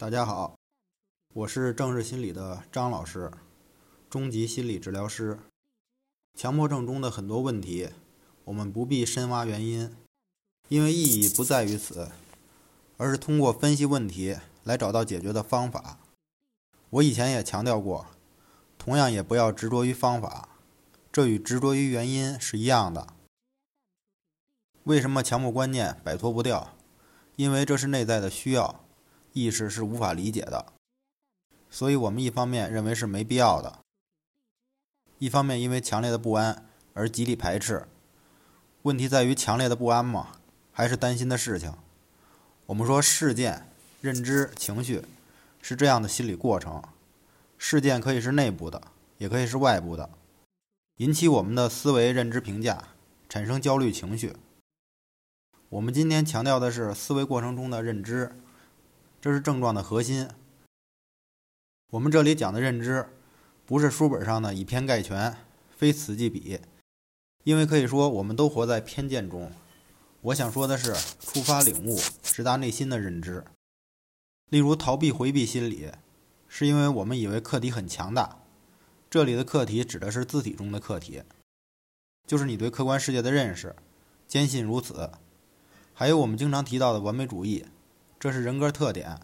大家好，我是正视心理的张老师，中级心理治疗师。强迫症中的很多问题，我们不必深挖原因，因为意义不在于此，而是通过分析问题来找到解决的方法。我以前也强调过，同样也不要执着于方法，这与执着于原因是一样的。为什么强迫观念摆脱不掉？因为这是内在的需要。意识是无法理解的，所以我们一方面认为是没必要的，一方面因为强烈的不安而极力排斥。问题在于强烈的不安吗？还是担心的事情？我们说事件、认知、情绪是这样的心理过程。事件可以是内部的，也可以是外部的，引起我们的思维、认知、评价，产生焦虑情绪。我们今天强调的是思维过程中的认知。这是症状的核心。我们这里讲的认知，不是书本上的以偏概全，非此即彼。因为可以说，我们都活在偏见中。我想说的是，触发领悟、直达内心的认知。例如，逃避回避心理，是因为我们以为课题很强大。这里的课题指的是字体中的课题，就是你对客观世界的认识，坚信如此。还有我们经常提到的完美主义。这是人格特点，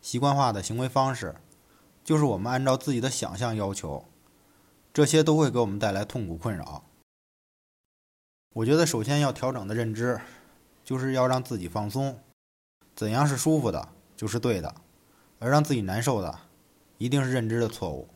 习惯化的行为方式，就是我们按照自己的想象要求，这些都会给我们带来痛苦困扰。我觉得首先要调整的认知，就是要让自己放松，怎样是舒服的，就是对的，而让自己难受的，一定是认知的错误。